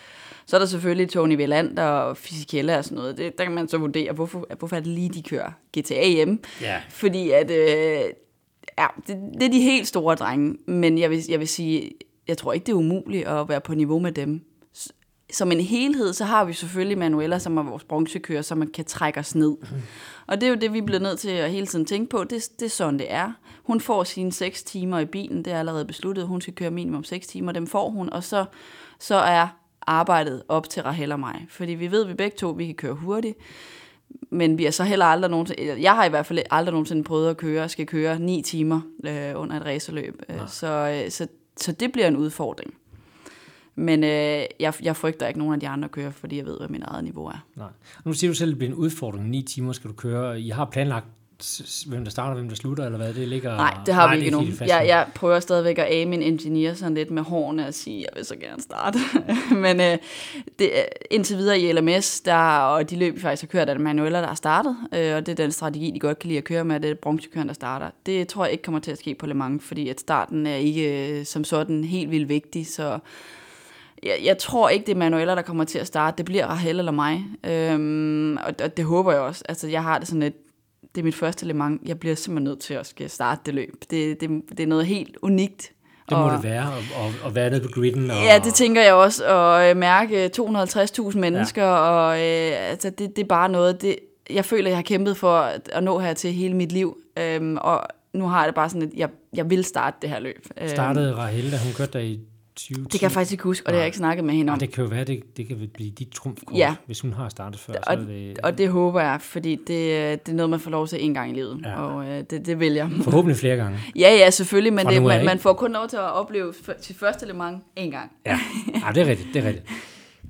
Så er der selvfølgelig Tony Villander og Fisichella og sådan noget. Det, der kan man så vurdere, hvorfor, hvorfor er det lige, de kører GTA hjem. Ja. Fordi at, øh, ja, det, det er de helt store drenge. Men jeg vil, jeg vil sige, jeg tror ikke, det er umuligt at være på niveau med dem. Som en helhed, så har vi selvfølgelig Manuela, som er vores bronzekører, som man kan trække os ned. Mm. Og det er jo det, vi bliver nødt til at hele tiden tænke på. Det, det er sådan, det er. Hun får sine 6 timer i bilen. Det er allerede besluttet. Hun skal køre minimum 6 timer. Dem får hun. Og så, så er arbejdet op til Rahel og mig. Fordi vi ved, at vi begge to vi kan køre hurtigt, men vi har så heller aldrig nogensinde, jeg har i hvert fald aldrig nogensinde prøvet at køre, skal køre ni timer øh, under et racerløb. Øh, så, øh, så, så det bliver en udfordring. Men øh, jeg, jeg frygter ikke nogen af de andre kører, fordi jeg ved, hvad mit eget niveau er. Nej. Nu siger du selv, at det bliver en udfordring. Ni timer skal du køre. I har planlagt hvem der starter, hvem der slutter, eller hvad? Det ligger... Nej, det har vi ikke endnu. Jeg, jeg prøver stadigvæk at aim min engineer sådan lidt med hårene og sige, jeg vil så gerne starte. Men øh, det, indtil videre i LMS, der, og de løb, vi faktisk har kørt, er det manueller, der har startet, øh, og det er den strategi, de godt kan lide at køre med, det er bronzekøren, der starter. Det tror jeg ikke kommer til at ske på Le Mans, fordi at starten er ikke øh, som sådan helt vildt vigtig, så jeg, jeg tror ikke, det er Manuela, der kommer til at starte. Det bliver Rahel eller mig. Øhm, og, og det håber jeg også. Altså, jeg har det sådan lidt, det er mit første Le Mans. Jeg bliver simpelthen nødt til at skal starte det løb. Det, det, det er noget helt unikt. Det må og, det være, at, at være nede på griden. Og... Ja, det tænker jeg også. At øh, mærke 250.000 mennesker, ja. og øh, altså, det, det er bare noget, det, jeg føler, jeg har kæmpet for at, at nå her til hele mit liv. Øhm, og nu har jeg det bare sådan, at jeg, jeg vil starte det her løb. Startede Rahel, da hun kørte der i 2010. Det kan jeg faktisk ikke huske, og det har jeg ikke snakket med hende om. det kan jo være, det, det kan blive dit trumfkort, ja. hvis hun har startet før. Og, så er det, og det håber jeg, fordi det, det er noget, man får lov til en gang i livet, ja. og øh, det, det vil jeg. Forhåbentlig flere gange. Ja, ja, selvfølgelig, men det, man, man får kun lov til at opleve sit første Le Mans en gang. Ja, ja det er rigtigt, det er rigtigt.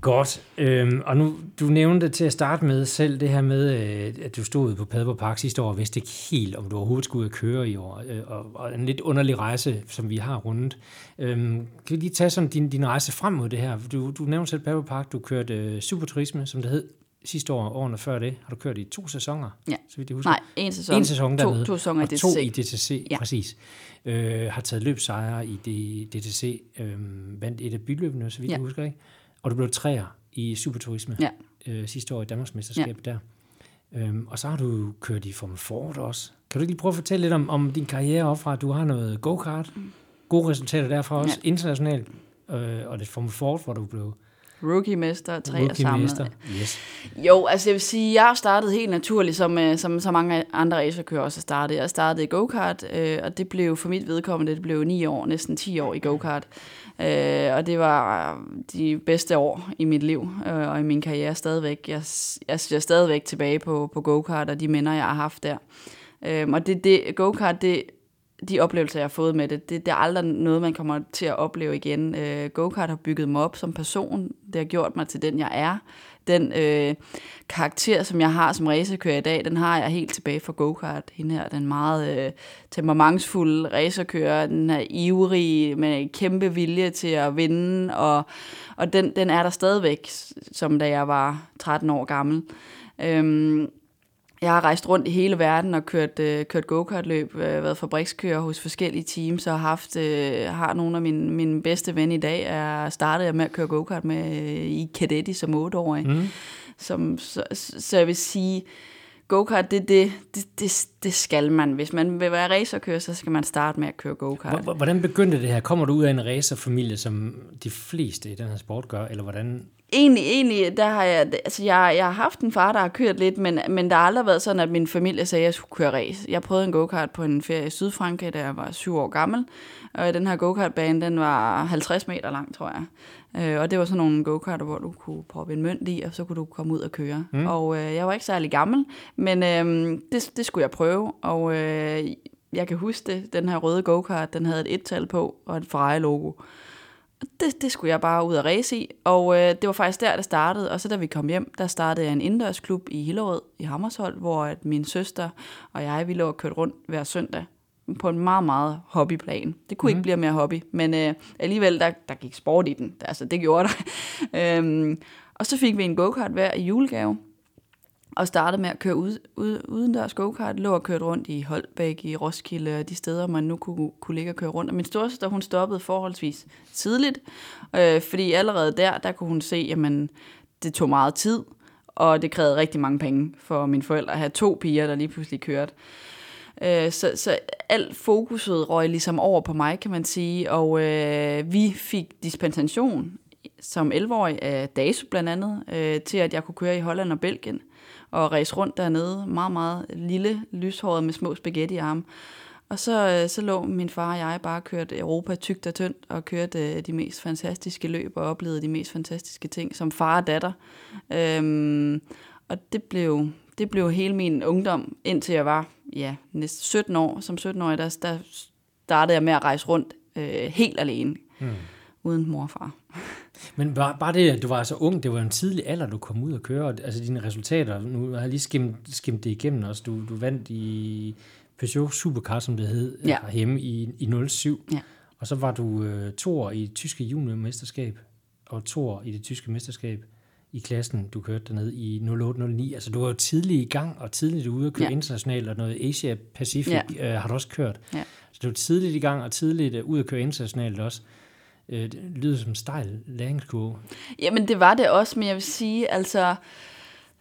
Godt. Øhm, og nu, du nævnte til at starte med selv det her med, øh, at du stod på Padborg Park sidste år og vidste ikke helt, om du overhovedet skulle ud og køre i år. Øh, og, og en lidt underlig rejse, som vi har rundt. Øhm, kan vi lige tage sådan din, din rejse frem mod det her? Du, du nævnte selv Padborg Park, du kørte øh, superturisme, som det hed sidste år, årene før det, har du kørt i to sæsoner, ja. så vidt jeg husker. Nej, en sæson. En sæson dernede. To, to sæsoner i DTC. to i DTC, ja. præcis. Øh, har taget løbsejre i DTC, øh, vandt et af byløbene, så vidt ja. jeg husker, ikke? Og du blev træer i superturisme ja. øh, sidste år i Danmarksmesterskabet ja. der. Øhm, og så har du kørt i Formel Ford også. Kan du ikke lige prøve at fortælle lidt om, om din karriere opfra? Du har noget go-kart, gode resultater derfra også, ja. internationalt, øh, og det Formel Ford, hvor du blev Rookie-mester, tre rookie-mester. Yes. Jo, altså jeg vil sige, jeg startede helt naturligt, som, øh, som så mange andre racerkører også har startet. Jeg startede i go-kart, øh, og det blev for mit vedkommende, det blev ni år, næsten 10 år i go-kart. Øh, og det var de bedste år i mit liv øh, og i min karriere stadigvæk. Jeg, jeg ser stadigvæk tilbage på, på go-kart og de minder, jeg har haft der. Øh, og det, det, go-kart, det, de oplevelser, jeg har fået med det, det, det er aldrig noget, man kommer til at opleve igen. Øh, go-kart har bygget mig op som person. Det har gjort mig til den, jeg er. Den øh, karakter, som jeg har som racerkører i dag, den har jeg helt tilbage fra go-kart. Hende her, den meget øh, temperamentsfulde racerkører, den er ivrig med kæmpe vilje til at vinde, og, og den, den er der stadigvæk, som da jeg var 13 år gammel. Øhm, jeg har rejst rundt i hele verden og kørt, øh, kørt go-kart-løb, øh, været fabrikskører hos forskellige teams og haft, øh, har nogle af mine, mine bedste venner i dag, er startet med at køre go-kart med øh, i Cadetti som 8-årig. Mm. Som, så, så jeg vil sige, go-kart, det, det, det, det, det skal man. Hvis man vil være racerkører, så skal man starte med at køre go-kart. Hvordan begyndte det her? Kommer du ud af en racerfamilie, som de fleste i den her sport gør, eller hvordan egentlig, egentlig, der har jeg, altså jeg, jeg har haft en far, der har kørt lidt, men, men der har aldrig været sådan, at min familie sagde, at jeg skulle køre race. Jeg prøvede en go-kart på en ferie i Sydfrankrig, da jeg var syv år gammel, og den her go-kart-bane, den var 50 meter lang, tror jeg. Øh, og det var sådan nogle go-karter, hvor du kunne proppe en mønt i, og så kunne du komme ud og køre. Mm. Og øh, jeg var ikke særlig gammel, men øh, det, det skulle jeg prøve, og øh, jeg kan huske det, den her røde go-kart, den havde et et-tal på, og et Ferrari-logo det, det skulle jeg bare ud og race i, og øh, det var faktisk der, det startede. Og så da vi kom hjem, der startede jeg en indendørsklub i Hillerød i Hammersholt, hvor at min søster og jeg, vi lå og kørte rundt hver søndag på en meget, meget hobbyplan. Det kunne mm. ikke mhm. blive mere hobby, men øh, alligevel, der, der gik sport i den. Altså, det gjorde der. øhm, og så fik vi en go-kart hver i julegave og startede med at køre ud, ud, udendørs go-kart, lå og kørte rundt i Holbæk, i Roskilde og de steder, man nu kunne, kunne ligge og køre rundt. Og min storsøster, hun stoppede forholdsvis tidligt, øh, fordi allerede der, der kunne hun se, jamen, det tog meget tid, og det krævede rigtig mange penge for mine forældre at have to piger, der lige pludselig kørte. Øh, så, så alt fokuset røg ligesom over på mig, kan man sige, og øh, vi fik dispensation som 11-årig af DASU blandt andet, øh, til at jeg kunne køre i Holland og Belgien og race rundt dernede. Meget, meget lille, lyshåret med små spaghettiarme. Og så, øh, så lå min far og jeg bare kørt Europa tygt og tyndt, og kørte øh, de mest fantastiske løb, og oplevede de mest fantastiske ting som far og datter. Øhm, og det blev, det blev hele min ungdom, indtil jeg var ja, næsten 17 år. Som 17-årig, der, der startede jeg med at rejse rundt øh, helt alene, mm. uden mor og far. Men bare, bare det, at du var så ung, det var en tidlig alder, du kom ud og køre, altså dine resultater, nu har jeg lige skimmet, skimmet det igennem også, du, du vandt i Peugeot Supercar, som det hed, ja. hjemme i, i 07, ja. og så var du øh, to år i det tyske juniormesterskab, og to år i det tyske mesterskab i klassen, du kørte dernede i 08-09. Altså, du var jo tidligt i gang, og tidligt ude at køre ja. internationalt, og noget Asia Pacific ja. øh, har du også kørt. Ja. Så du var tidligt i gang, og tidligt øh, ud at køre internationalt også øh, det lyder som en stejl læringskurve. Jamen, det var det også, men jeg vil sige, altså...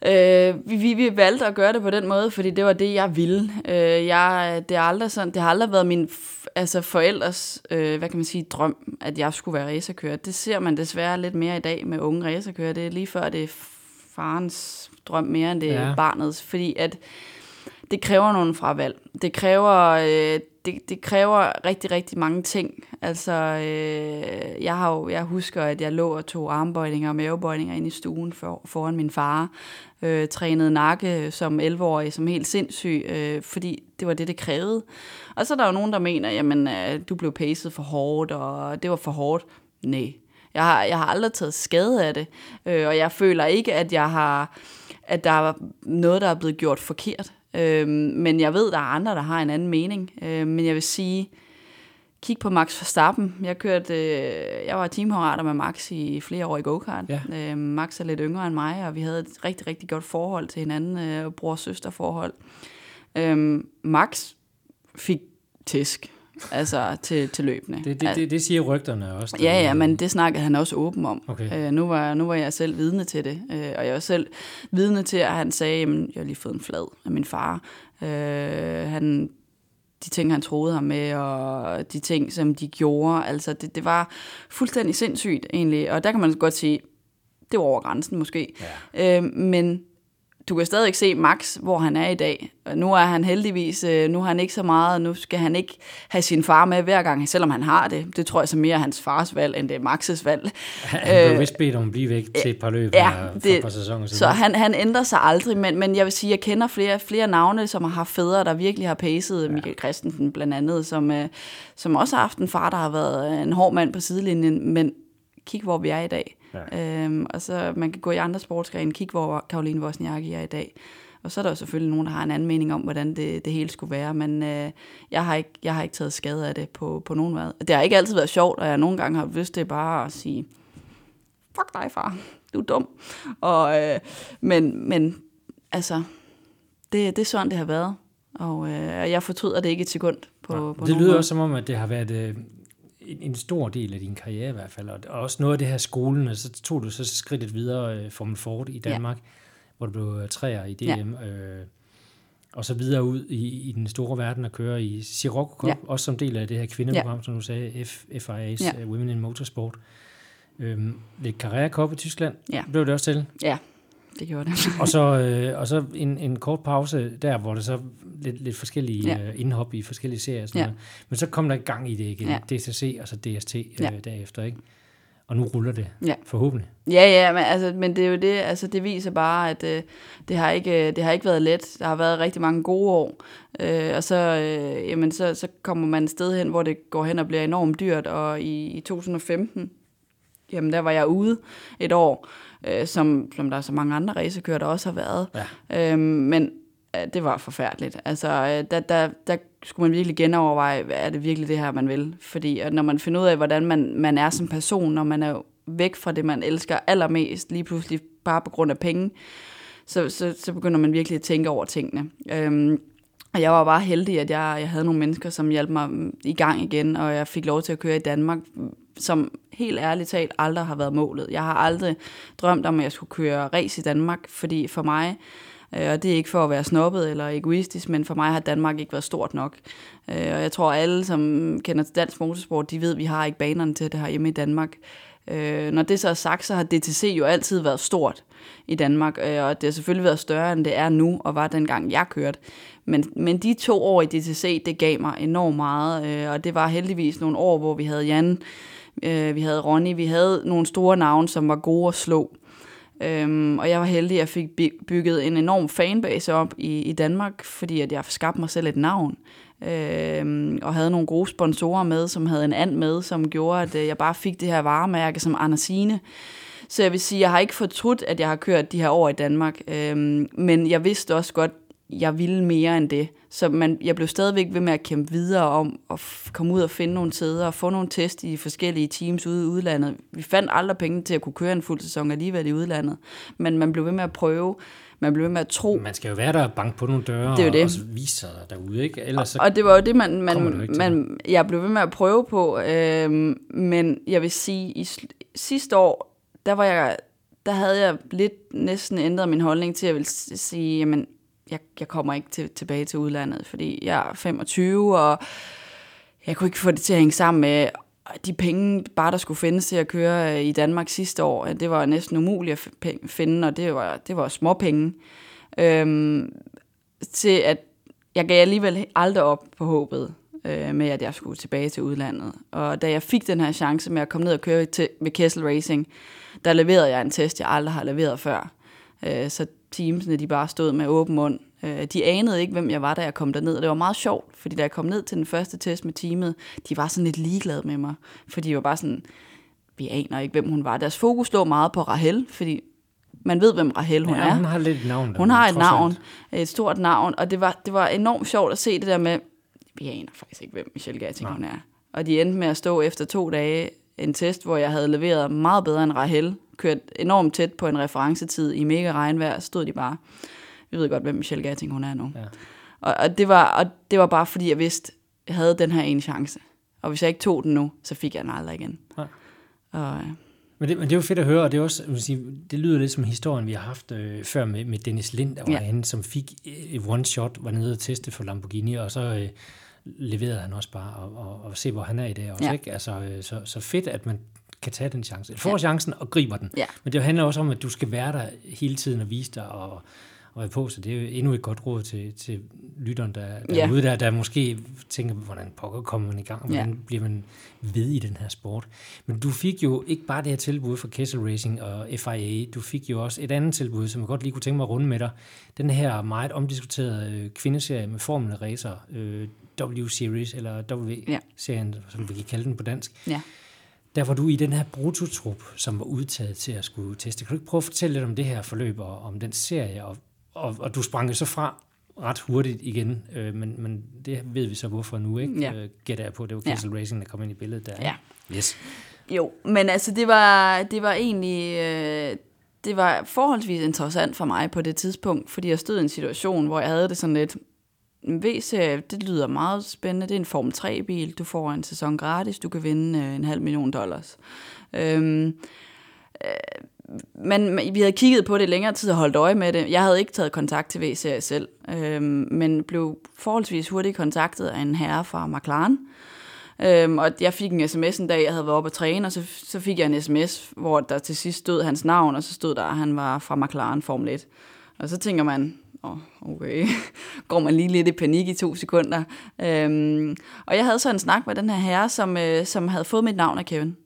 Øh, vi, vi valgte at gøre det på den måde, fordi det var det, jeg ville. Øh, jeg, det, har aldrig sådan, det har aldrig været min altså forældres øh, hvad kan man sige, drøm, at jeg skulle være racerkører. Det ser man desværre lidt mere i dag med unge racerkører. Det er lige før, det er farens drøm mere, end det er ja. barnets. Fordi at det kræver nogle fravalg. Det kræver, øh, det, det kræver rigtig, rigtig mange ting. Altså, øh, jeg, har jo, jeg husker, at jeg lå og tog armbøjninger og mavebøjninger ind i stuen for, foran min far. Øh, trænede nakke som 11-årig, som helt sindssyg, øh, fordi det var det, det krævede. Og så er der jo nogen, der mener, jamen, øh, du blev pacet for hårdt, og det var for hårdt. Nej, jeg har, jeg har aldrig taget skade af det, øh, og jeg føler ikke, at jeg har at der er noget, der er blevet gjort forkert. Øh, men jeg ved, der er andre, der har en anden mening. Øh, men jeg vil sige, kig på Max Verstappen. Jeg kørte, øh, jeg var teamhorater med Max i flere år i go-kart. Ja. Øh, Max er lidt yngre end mig, og vi havde et rigtig, rigtig godt forhold til hinanden, øh, bror-søster forhold. Øh, Max fik tisk altså til, til løbende. Det, det, det, det siger rygterne også. Ja, ja, men det snakkede han også åben om. Okay. Øh, nu, var, nu var jeg selv vidne til det, øh, og jeg var selv vidne til, at han sagde, at jeg har lige fået en flad af min far. Øh, han de ting, han troede ham med, og de ting, som de gjorde. Altså, det, det var fuldstændig sindssygt, egentlig. Og der kan man godt sige, det var over grænsen måske. Ja. Øh, men du kan stadig se Max, hvor han er i dag. Nu er han heldigvis, øh, nu har han ikke så meget, nu skal han ikke have sin far med hver gang, selvom han har det. Det tror jeg så mere er hans fars valg, end det er Maxes valg. Han blev vist bedt om at blive væk til et par løb ja, for det, et par sæsoner Så han, han ændrer sig aldrig, men, men jeg vil sige, jeg kender flere, flere navne, som har haft fædre, der virkelig har pacet. Ja. Michael Christensen blandt andet, som, øh, som også har haft en far, der har været en hård mand på sidelinjen, men kig, hvor vi er i dag. Ja. Øhm, og så man kan gå i andre sportsgrene, kigge hvor Karoline Wozniacki er i dag. Og så er der jo selvfølgelig nogen, der har en anden mening om, hvordan det, det hele skulle være, men øh, jeg, har ikke, jeg har ikke taget skade af det på, på nogen måde. Det har ikke altid været sjovt, og jeg nogle gange har lyst til bare at sige, fuck dig far, du er dum. Og, øh, men, men altså, det, det er sådan, det har været. Og øh, jeg fortryder det ikke et sekund. På, ja, på det lyder måde. også som om, at det har været øh, en, en stor del af din karriere i hvert fald, og også noget af det her skolen, og så tog du så skridtet videre uh, Formel Ford i Danmark, ja. hvor du blev træer i DM, ja. øh, og så videre ud i, i den store verden og køre i Sirocco Cup, ja. også som del af det her kvindeprogram, ja. som du sagde, F, FIA's ja. uh, Women in Motorsport. Øhm, lidt Carrera Cup i Tyskland, ja. blev det også til? Ja, det gjorde det. og så, øh, og så en, en kort pause der, hvor det så lidt, lidt forskellige ja. øh, indhop i forskellige serier. Sådan ja. noget. Men så kom der gang i det igen. Ja. DTC og så DST øh, ja. derefter, ikke? Og nu ruller det, ja. forhåbentlig. Ja, ja, men, altså, men det er jo det, altså det viser bare, at øh, det, har ikke, det har ikke været let. Der har været rigtig mange gode år, øh, og så, øh, jamen, så, så kommer man et sted hen, hvor det går hen og bliver enormt dyrt, og i, i 2015, jamen der var jeg ude et år, øh, som, som der er så mange andre racekører, der også har været. Ja. Øhm, men øh, det var forfærdeligt. Altså, øh, der, der, der skulle man virkelig genoverveje, er det virkelig det her, man vil? Fordi når man finder ud af, hvordan man, man er som person, når man er væk fra det, man elsker allermest, lige pludselig bare på grund af penge, så, så, så begynder man virkelig at tænke over tingene. Øhm, og jeg var bare heldig, at jeg, jeg havde nogle mennesker, som hjalp mig mm, i gang igen, og jeg fik lov til at køre i Danmark, mm, som helt ærligt talt aldrig har været målet. Jeg har aldrig drømt om, at jeg skulle køre race i Danmark, fordi for mig, øh, og det er ikke for at være snobbet eller egoistisk, men for mig har Danmark ikke været stort nok. Øh, og jeg tror, alle, som kender til dansk motorsport, de ved, at vi har ikke banerne til det her hjemme i Danmark. Øh, når det så er sagt, så har DTC jo altid været stort i Danmark, øh, og det har selvfølgelig været større, end det er nu, og var dengang jeg kørte. Men, men de to år i DTC, det gav mig enormt meget, øh, og det var heldigvis nogle år, hvor vi havde Jan, Øh, vi havde Ronny, vi havde nogle store navne, som var gode at slå. Øhm, og jeg var heldig, at jeg fik bygget en enorm fanbase op i, i Danmark, fordi at jeg skabte mig selv et navn. Øhm, og havde nogle gode sponsorer med, som havde en and med, som gjorde, at øh, jeg bare fik det her varemærke som Andersine. Så jeg vil sige, jeg har ikke fortrudt, at jeg har kørt de her år i Danmark, øh, men jeg vidste også godt, jeg ville mere end det. Så man, jeg blev stadigvæk ved med at kæmpe videre om at komme ud og finde nogle sæder og få nogle test i forskellige teams ude i udlandet. Vi fandt aldrig penge til at kunne køre en fuld sæson alligevel i udlandet, men man blev ved med at prøve, man blev ved med at tro. Man skal jo være der og banke på nogle døre det er det. og vise sig derude, ikke? Ellers så og det var jo det, man, man, man jeg blev ved med at prøve på, øh, men jeg vil sige, i sidste år, der var jeg der havde jeg lidt næsten ændret min holdning til, at jeg vil sige, jamen, jeg, jeg kommer ikke til, tilbage til udlandet, fordi jeg er 25, og jeg kunne ikke få det til at hænge sammen med de penge, bare der skulle findes til at køre øh, i Danmark sidste år. Øh, det var næsten umuligt at finde, og det var, det var små penge. Øhm, til at jeg gav alligevel aldrig op på håbet øh, med, at jeg skulle tilbage til udlandet. Og da jeg fik den her chance med at komme ned og køre til, med Kessel Racing, der leverede jeg en test, jeg aldrig har leveret før. Øh, så teamsene, de bare stod med åben mund. Øh, de anede ikke, hvem jeg var, da jeg kom derned, og det var meget sjovt, fordi da jeg kom ned til den første test med teamet, de var sådan lidt ligeglade med mig, fordi de var bare sådan, vi aner ikke, hvem hun var. Deres fokus lå meget på Rahel, fordi man ved, hvem Rahel hun ja, er. hun har lidt et navn. Der, hun har et navn, et stort navn, og det var, det var enormt sjovt at se det der med, vi aner faktisk ikke, hvem Michelle Gatting hun er. Og de endte med at stå efter to dage en test, hvor jeg havde leveret meget bedre end Rahel, kørt enormt tæt på en referencetid i mega regnvejr, stod de bare. Vi ved godt, hvem Michelle Gatting hun er nu. Ja. Og, og, det var, og det var bare fordi, jeg vidste, jeg havde den her ene chance. Og hvis jeg ikke tog den nu, så fik jeg den aldrig igen. Ja. Og, øh, men det, men det er jo fedt at høre, og det, er også, vil sige, det lyder lidt som historien, vi har haft øh, før med, med Dennis Lind, der var ja. henne, som fik et one-shot, var nede og teste for Lamborghini, og så, øh, leverede han også bare, og, og, og se, hvor han er i det også. Ja. Ikke? Altså, øh, så, så fedt, at man kan tage den chance. Får Ja. chancen og griber den. Ja. Men det handler også om, at du skal være der hele tiden og vise dig og, og være på, så det er jo endnu et godt råd til, til lytteren, der, der Ja. er ude der, der måske tænker, hvordan pokker kommer man i gang, hvordan ja. bliver man ved i den her sport. Men du fik jo ikke bare det her tilbud fra Kessel Racing og FIA, du fik jo også et andet tilbud, som jeg godt lige kunne tænke mig at runde med dig. Den her meget omdiskuterede øh, kvindeserie med Formel Racer, øh, W-Series, eller W-serien, som vi kan kalde den på dansk. Ja. Der var du i den her brutotrup, som var udtaget til at skulle teste. Kan du ikke prøve at fortælle lidt om det her forløb og om den serie? Og, og, og du sprang så fra ret hurtigt igen, øh, men, men det ved vi så hvorfor nu, ikke? Ja. Øh, gætter jeg på, det var Ja. Kessel Racing, der kom ind i billedet der. Ja. Yes. Jo, men altså det var, det var egentlig øh, det var forholdsvis interessant for mig på det tidspunkt, fordi jeg stod i en situation, hvor jeg havde det sådan lidt, V-serie, det lyder meget spændende, det er en Form 3-bil, du får en sæson gratis, du kan vinde øh, en halv million dollars. Øhm, øh, men vi havde kigget på det længere tid og holdt øje med det. Jeg havde ikke taget kontakt til V-serie selv, øh, men blev forholdsvis hurtigt kontaktet af en herre fra McLaren, Øhm, og jeg fik en sms en dag, jeg havde været oppe at træne, og så, så fik jeg en sms, hvor der til sidst stod hans navn, og så stod der, at han var fra McLaren Formel 1. Og så tænker man, oh, okay, går man lige lidt i panik i to sekunder. Øhm, og jeg havde så en snak med den her herre, som, øh, som havde fået mit navn af Kevin.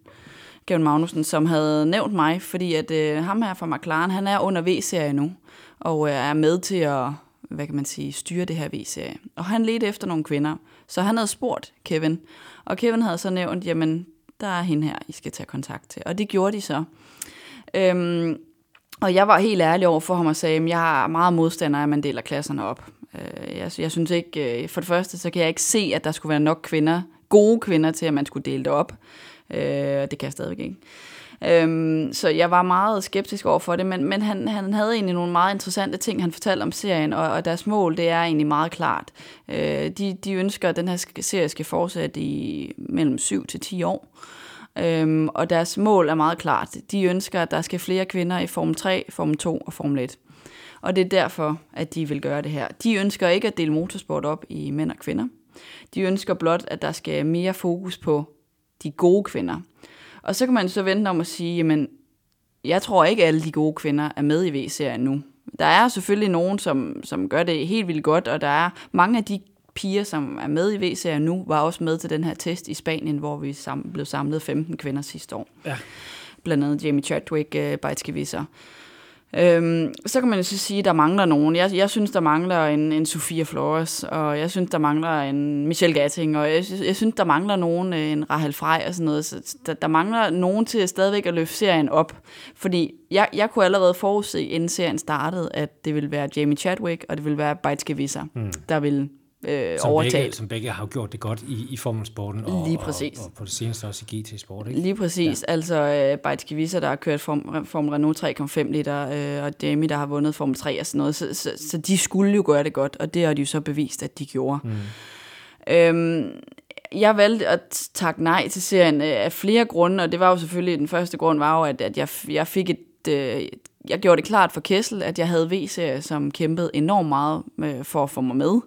Kevin Magnussen, som havde nævnt mig, fordi at øh, ham her fra McLaren, han er under V-serie nu, og øh, er med til at, hvad kan man sige, styre det her V-serie. Og han ledte efter nogle kvinder, så han havde spurgt Kevin, og Kevin havde så nævnt, jamen, der er hende her, I skal tage kontakt til. Og det gjorde de så. Øhm, og jeg var helt ærlig over for ham og sagde, at jeg er meget modstander af, at man deler klasserne op. Øh, jeg, jeg synes ikke, øh, for det første, så kan jeg ikke se, at der skulle være nok kvinder, gode kvinder til, at man skulle dele det op. Øh, det kan jeg stadigvæk ikke. Øhm, så jeg var meget skeptisk over for det, men, men han, han havde egentlig nogle meget interessante ting, han fortalte om serien, og, og deres mål, det er egentlig meget klart. Øh, de, de ønsker, at den her serie skal fortsætte i mellem 7 til 10 år. Øhm, og deres mål er meget klart. De ønsker, at der skal flere kvinder i Form 3, Form 2 og Form 1. Og det er derfor, at de vil gøre det her. De ønsker ikke at dele motorsport op i mænd og kvinder. De ønsker blot, at der skal mere fokus på de gode kvinder. Og så kan man så vente om at sige, jamen, jeg tror ikke, alle de gode kvinder er med i V-serien nu. Der er selvfølgelig nogen, som, som gør det helt vildt godt, og der er mange af de piger, som er med i V-serien nu, var også med til den her test i Spanien, hvor vi sam- blev samlet 15 kvinder sidste år. Ja. Blandt andet Jamie Chadwick, uh, Bajtske Øhm, så kan man jo så sige, at der mangler nogen. Jeg, jeg synes, der mangler en, en Sofia Flores, og jeg synes, der mangler en Michelle Gatting, og jeg, synes- jeg synes, der mangler nogen, øh, en Rahel Frey og sådan noget. Så der, der mangler nogen til stadigvæk at løfte serien op. Fordi jeg, jeg kunne allerede forudse, inden serien startede, at det ville være Jamie Chadwick, og det ville være Bajtske mm. der ville øh, Som overtage. begge, som begge har gjort det godt i, i formelsporten, og, Lige og, præcis. og, på det seneste også i GT-sport, ikke? Lige præcis. Ja. Altså uh, Bajtske Visser, der har kørt Form, Formel Renault 3,5 liter, uh, og Jamie, der har vundet Formel 3 og sådan noget. Så, så, så de skulle jo gøre det godt, og det har de jo så bevist, at de gjorde. Mm. Øhm, jeg valgte at takke nej til serien øh, af flere grunde, og det var jo selvfølgelig, den første grund var jo, at, at jeg, jeg fik et... Øh, jeg gjorde det klart for Kessel, at jeg havde V-serie, som kæmpede enormt meget øh, for at få mig med.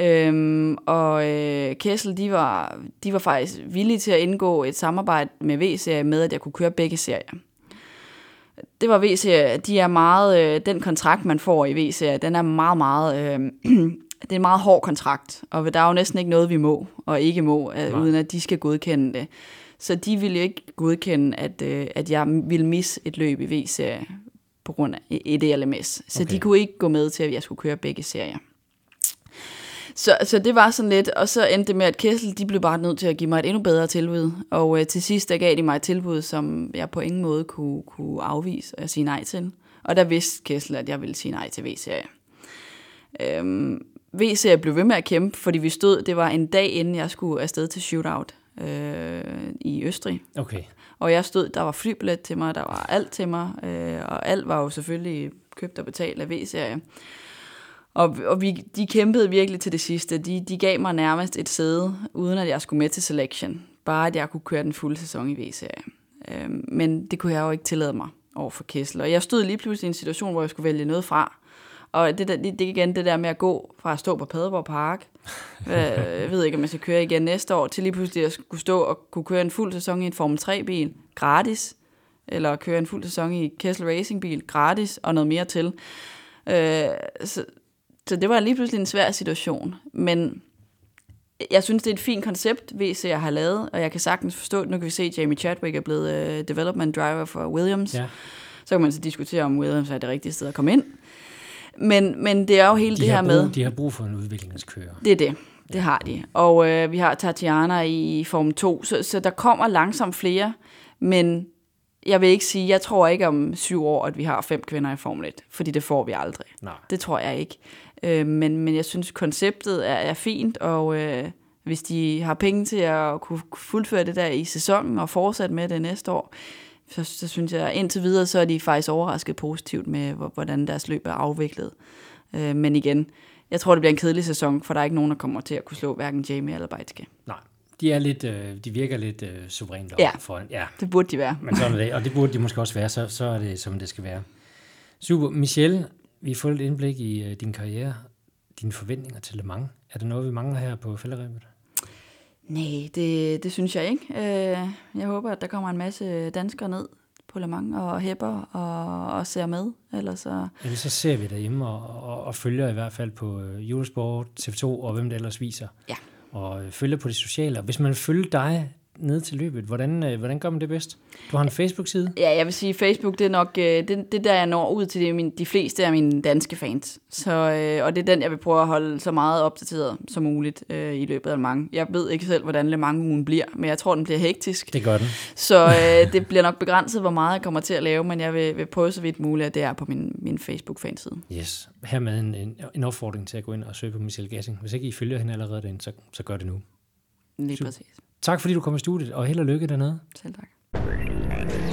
Øhm, og øh, Kessel, de var, de var faktisk villige til at indgå et samarbejde med V-serie med, at jeg kunne køre begge serier. Det var V-serie, de er meget, øh, den kontrakt, man får i V-serie, den er meget, meget, øh, det er en meget hård kontrakt, og der er jo næsten ikke noget, vi må og ikke må, øh, uden at de skal godkende det. Så de ville jo ikke godkende, at, øh, at jeg ville misse et løb i V-serie på grund af et LMS. Så okay. de kunne ikke gå med til, at jeg skulle køre begge serier. Så, så det var sådan lidt, og så endte det med, at Kessel, de blev bare nødt til at give mig et endnu bedre tilbud. Og øh, til sidst, der gav de mig et tilbud, som jeg på ingen måde kunne, kunne afvise og sige nej til. Og der vidste Kessel, at jeg ville sige nej til V-serie. Øhm, V-serie blev ved med at kæmpe, fordi vi stod, det var en dag inden jeg skulle afsted til shootout øh, i Østrig. Okay. Og jeg stod, der var flybillet til mig, der var alt til mig, øh, og alt var jo selvfølgelig købt og betalt af V-serie. Og, og vi, de kæmpede virkelig til det sidste. De, de gav mig nærmest et sæde, uden at jeg skulle med til selection. Bare at jeg kunne køre den fulde sæson i V-serie. Øh, men det kunne jeg jo ikke tillade mig over for Kessel. Og jeg stod lige pludselig i en situation, hvor jeg skulle vælge noget fra. Og det, der, det, det igen det der med at gå fra at stå på Padborg Park, øh, jeg ved ikke, om jeg skal køre igen næste år, til lige pludselig at skulle stå og kunne køre en fuld sæson i en Formel 3-bil gratis, eller køre en fuld sæson i Kessel Racing-bil gratis, og noget mere til. Øh, så, så det var lige pludselig en svær situation, men jeg synes, det er et fint koncept, VC har lavet, og jeg kan sagtens forstå det. Nu kan vi se, at Jamie Chadwick er blevet uh, development driver for Williams. Ja. Så kan man så diskutere, om Williams er det rigtige sted at komme ind. Men, men det er jo hele de det her brug, med... De har brug for en udviklingskører. Det er det. Det ja. har de. Og øh, vi har Tatiana i Form 2, så, så der kommer langsomt flere, men jeg vil ikke sige, jeg tror ikke om syv år, at vi har fem kvinder i Formel 1, fordi det får vi aldrig. Nej. Det tror jeg ikke. Øh, men, men jeg synes, konceptet er, er fint, og øh, hvis de har penge til at kunne fuldføre det der i sæsonen og fortsætte med det næste år, så, så synes jeg, indtil videre, så er de faktisk overrasket positivt med, hvordan deres løb er afviklet. Øh, men igen, jeg tror, det bliver en kedelig sæson, for der er ikke nogen, der kommer til at kunne slå hverken Jamie eller Beitske. Nej, de, er lidt, øh, de virker lidt øh, suverænt ja, for Ja, det burde de være. Men sådan er det, og det burde de måske også være, så, så er det, som det skal være. Super. Michelle, vi har fået et indblik i øh, din karriere, dine forventninger til Le Mans. Er der noget, vi mangler her på fælderæbet? Nej, det, det synes jeg ikke. Øh, jeg håber, at der kommer en masse danskere ned på Le Mans og hæpper og, og ser med. Ellers så... Ellers så ser vi derhjemme og, og, og følger i hvert fald på øh, Eurosport, TV2 og hvem det ellers viser. Ja. Og følger på det sociale. Og hvis man følger dig ned til løbet. Hvordan, øh, hvordan gør man det bedst? Du har en Facebook-side? Ja, jeg vil sige, Facebook det er nok øh, det, det der, jeg når ud til de, min, de fleste af mine danske fans. Så, øh, og det er den, jeg vil prøve at holde så meget opdateret som muligt øh, i løbet af mange. Jeg ved ikke selv, hvordan Le Mans bliver, men jeg tror, den bliver hektisk. Det gør den. Så øh, det bliver nok begrænset, hvor meget jeg kommer til at lave, men jeg vil, vil prøve så vidt muligt, at det er på min, min Facebook-fanside. Yes. Hermed en, en, en opfordring til at gå ind og søge på Michelle Gassing. Hvis ikke I følger hende allerede derinde, så, så gør det nu. Lige Super. præcis. Tak fordi du kom i studiet, og held og lykke dernede. Selv tak.